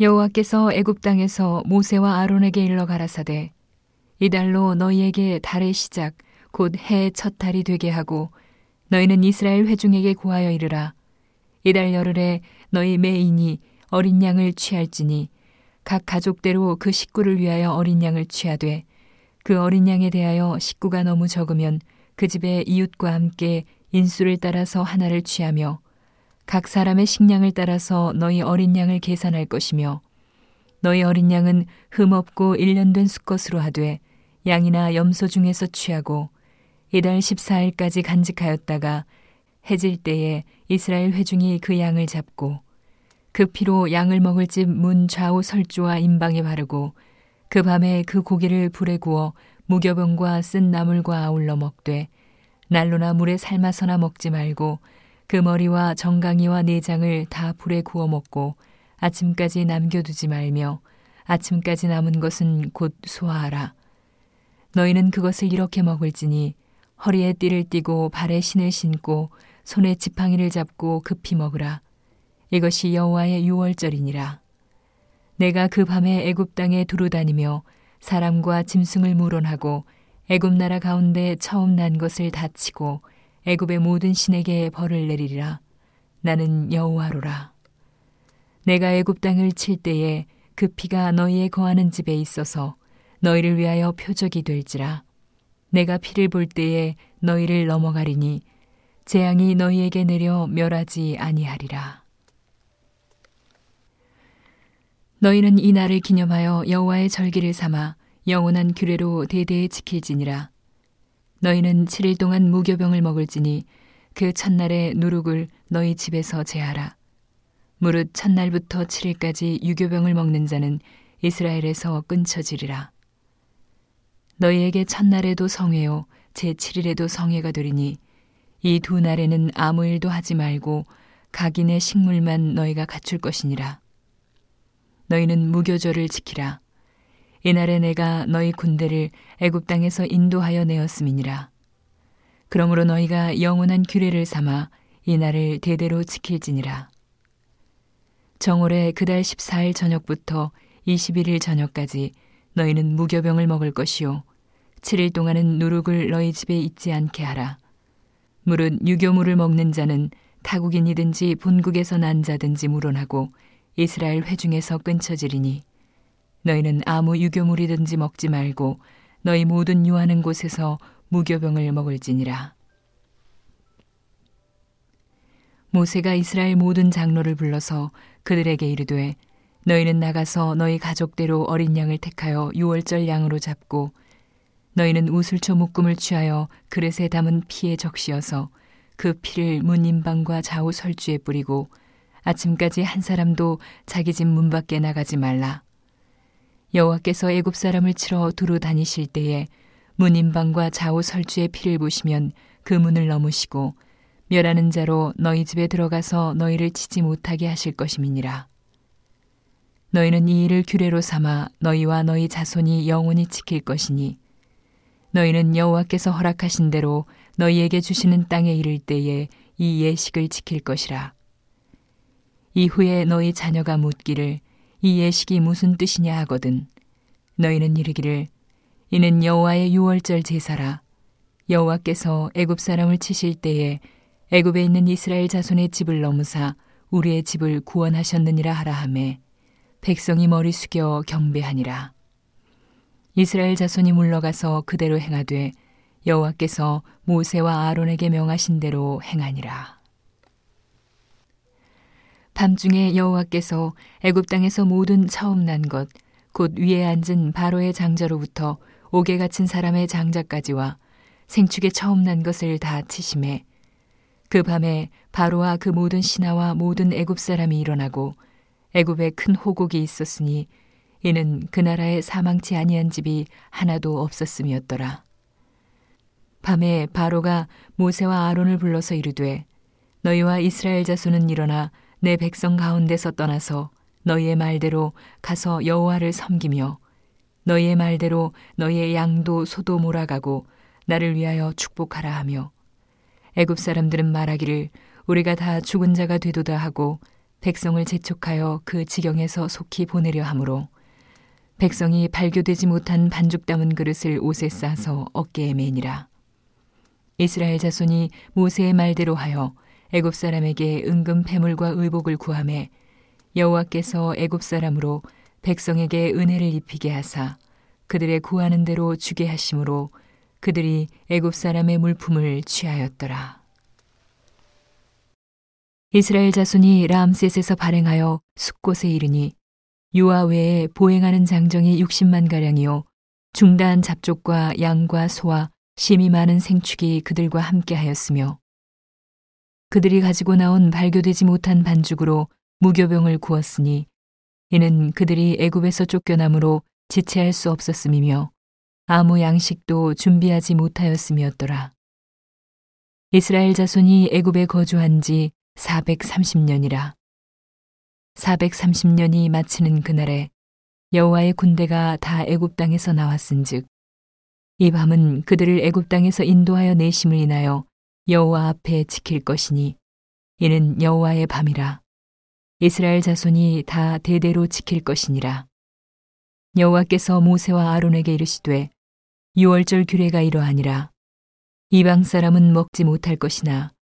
여호와께서 애굽 땅에서 모세와 아론에게 일러 가라사대 이달로 너희에게 달의 시작 곧 해의 첫 달이 되게 하고 너희는 이스라엘 회중에게 고하여 이르라. 이달 열흘에 너희 매인이 어린 양을 취할지니 각 가족대로 그 식구를 위하여 어린 양을 취하되 그 어린 양에 대하여 식구가 너무 적으면 그 집의 이웃과 함께 인수를 따라서 하나를 취하며 각 사람의 식량을 따라서 너희 어린 양을 계산할 것이며 너희 어린 양은 흠없고 일년된 수컷으로 하되 양이나 염소 중에서 취하고 이달 14일까지 간직하였다가 해질 때에 이스라엘 회중이 그 양을 잡고 그 피로 양을 먹을 집 문 좌우 설주와 임방에 바르고 그 밤에 그 고기를 불에 구워 무교병과 쓴 나물과 아울러 먹되 난로나 물에 삶아서나 먹지 말고 그 머리와 정강이와 내장을 다 불에 구워 먹고 아침까지 남겨두지 말며 아침까지 남은 것은 곧 소화하라. 너희는 그것을 이렇게 먹을지니 허리에 띠를 띠고 발에 신을 신고 손에 지팡이를 잡고 급히 먹으라. 이것이 여호와의 유월절이니라. 내가 그 밤에 애굽 땅에 두루 다니며 사람과 짐승을 물원하고 애굽 나라 가운데 처음 난 것을 다치고 애굽의 모든 신에게 벌을 내리리라. 나는 여호와로라. 내가 애굽 땅을 칠 때에 그 피가 너희의 거하는 집에 있어서 너희를 위하여 표적이 될지라. 내가 피를 볼 때에 너희를 넘어가리니 재앙이 너희에게 내려 멸하지 아니하리라. 너희는 이 날을 기념하여 여호와의 절기를 삼아 영원한 규례로 대대에 지킬지니라. 너희는 7일 동안 무교병을 먹을지니 그 첫날에 누룩을 너희 집에서 제하라. 무릇 첫날부터 7일까지 유교병을 먹는 자는 이스라엘에서 끊쳐지리라. 너희에게 첫날에도 성회요, 제7일에도 성회가 되리니 이 두 날에는 아무 일도 하지 말고 각인의 식물만 너희가 갖출 것이니라. 너희는 무교절을 지키라. 이날에 내가 너희 군대를 애굽 땅에서 인도하여 내었음이니라. 그러므로 너희가 영원한 규례를 삼아 이날을 대대로 지킬지니라. 정월에 그달 14일 저녁부터 21일 저녁까지 너희는 무교병을 먹을 것이요 7일 동안은 누룩을 너희 집에 있지 않게 하라. 물은 유교물을 먹는 자는 타국인이든지 본국에서 난 자든지 물론하고 이스라엘 회중에서 끊쳐지리니 너희는 아무 유교물이든지 먹지 말고 너희 모든 유하는 곳에서 무교병을 먹을지니라. 모세가 이스라엘 모든 장로를 불러서 그들에게 이르되 너희는 나가서 너희 가족대로 어린 양을 택하여 유월절 양으로 잡고 너희는 우슬초 묶음을 취하여 그릇에 담은 피에 적시어서 그 피를 문 인방과 좌우 설주에 뿌리고 아침까지 한 사람도 자기 집 문 밖에 나가지 말라. 여호와께서 애굽 사람을 치러 두루 다니실 때에 문 인방과 좌우 설주의 피를 보시면 그 문을 넘으시고 멸하는 자로 너희 집에 들어가서 너희를 치지 못하게 하실 것임이니라. 너희는 이 일을 규례로 삼아 너희와 너희 자손이 영원히 지킬 것이니 너희는 여호와께서 허락하신 대로 너희에게 주시는 땅에 이를 때에 이 예식을 지킬 것이라. 이후에 너희 자녀가 묻기를 이 예식이 무슨 뜻이냐 하거든. 너희는 이르기를 이는 여호와의 유월절 제사라. 여호와께서 애굽 사람을 치실 때에 애굽에 있는 이스라엘 자손의 집을 넘으사 우리의 집을 구원하셨느니라 하라 하매 백성이 머리 숙여 경배하니라. 이스라엘 자손이 물러가서 그대로 행하되 여호와께서 모세와 아론에게 명하신 대로 행하니라 밤중에 여호와께서 애굽 땅에서 모든 처음 난 것 곧 위에 앉은 바로의 장자로부터 옥에 갇힌 사람의 장자까지와 생축에 처음 난 것을 다 치심해 그 밤에 바로와 그 모든 신하와 모든 애굽 사람이 일어나고 애굽에 큰 호곡이 있었으니 이는 그 나라에 사망치 아니한 집이 하나도 없었음이었더라. 밤에 바로가 모세와 아론을 불러서 이르되 너희와 이스라엘 자손은 일어나 내 백성 가운데서 떠나서 너희의 말대로 가서 여호와를 섬기며 너희의 말대로 너희의 양도 소도 몰아가고 나를 위하여 축복하라 하며 애굽 사람들은 말하기를 우리가 다 죽은 자가 되도다 하고 백성을 재촉하여 그 지경에서 속히 보내려 하므로 백성이 발교되지 못한 반죽 담은 그릇을 옷에 싸서 어깨에 매니라. 이스라엘 자손이 모세의 말대로 하여 애굽 사람에게 은금 패물과 의복을 구함에 여호와께서 애굽 사람으로 백성에게 은혜를 입히게 하사 그들의 구하는 대로 주게 하심으로 그들이 애굽 사람의 물품을 취하였더라. 이스라엘 자손이 람셋에서 발행하여 숫곳에 이르니 유아 외에 보행하는 장정이 60만 가량이요 중단 잡족과 양과 소와 심이 많은 생축이 그들과 함께 하였으며 그들이 가지고 나온 발교되지 못한 반죽으로 무교병을 구웠으니 이는 그들이 애굽에서 쫓겨남으로 지체할 수 없었음이며 아무 양식도 준비하지 못하였음이었더라. 이스라엘 자손이 애굽에 거주한 지 430년이라. 430년이 마치는 그날에 여호와의 군대가 다 애굽 땅에서 나왔은즉 이 밤은 그들을 애굽 땅에서 인도하여 내심을 인하여 여호와 앞에 지킬 것이니 이는 여호와의 밤이라. 이스라엘 자손이 다 대대로 지킬 것이니라. 여호와께서 모세와 아론에게 이르시되 유월절 규례가 이러하니라. 이방 사람은 먹지 못할 것이나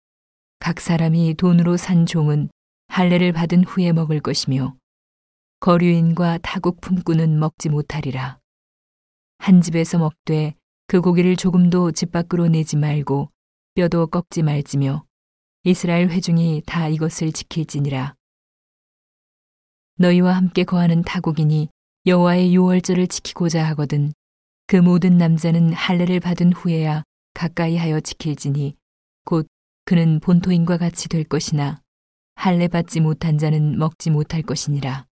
각 사람이 돈으로 산 종은 할례를 받은 후에 먹을 것이며 거류인과 타국 품꾼은 먹지 못하리라. 한 집에서 먹되 그 고기를 조금도 집 밖으로 내지 말고 뼈도 꺾지 말지며 이스라엘 회중이 다 이것을 지킬지니라. 너희와 함께 거하는 타국인이 여호와의 유월절을 지키고자 하거든 그 모든 남자는 할례를 받은 후에야 가까이 하여 지킬지니 곧 그는 본토인과 같이 될 것이나 할례 받지 못한 자는 먹지 못할 것이니라.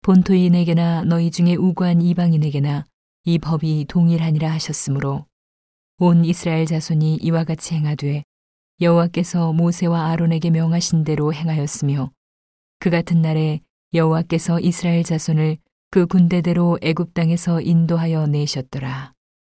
본토인에게나 너희 중에 우고한 이방인에게나 이 법이 동일하니라 하셨으므로 온 이스라엘 자손이 이와 같이 행하되 여호와께서 모세와 아론에게 명하신 대로 행하였으며 그 같은 날에 여호와께서 이스라엘 자손을 그 군대대로 애굽 땅에서 인도하여 내셨더라.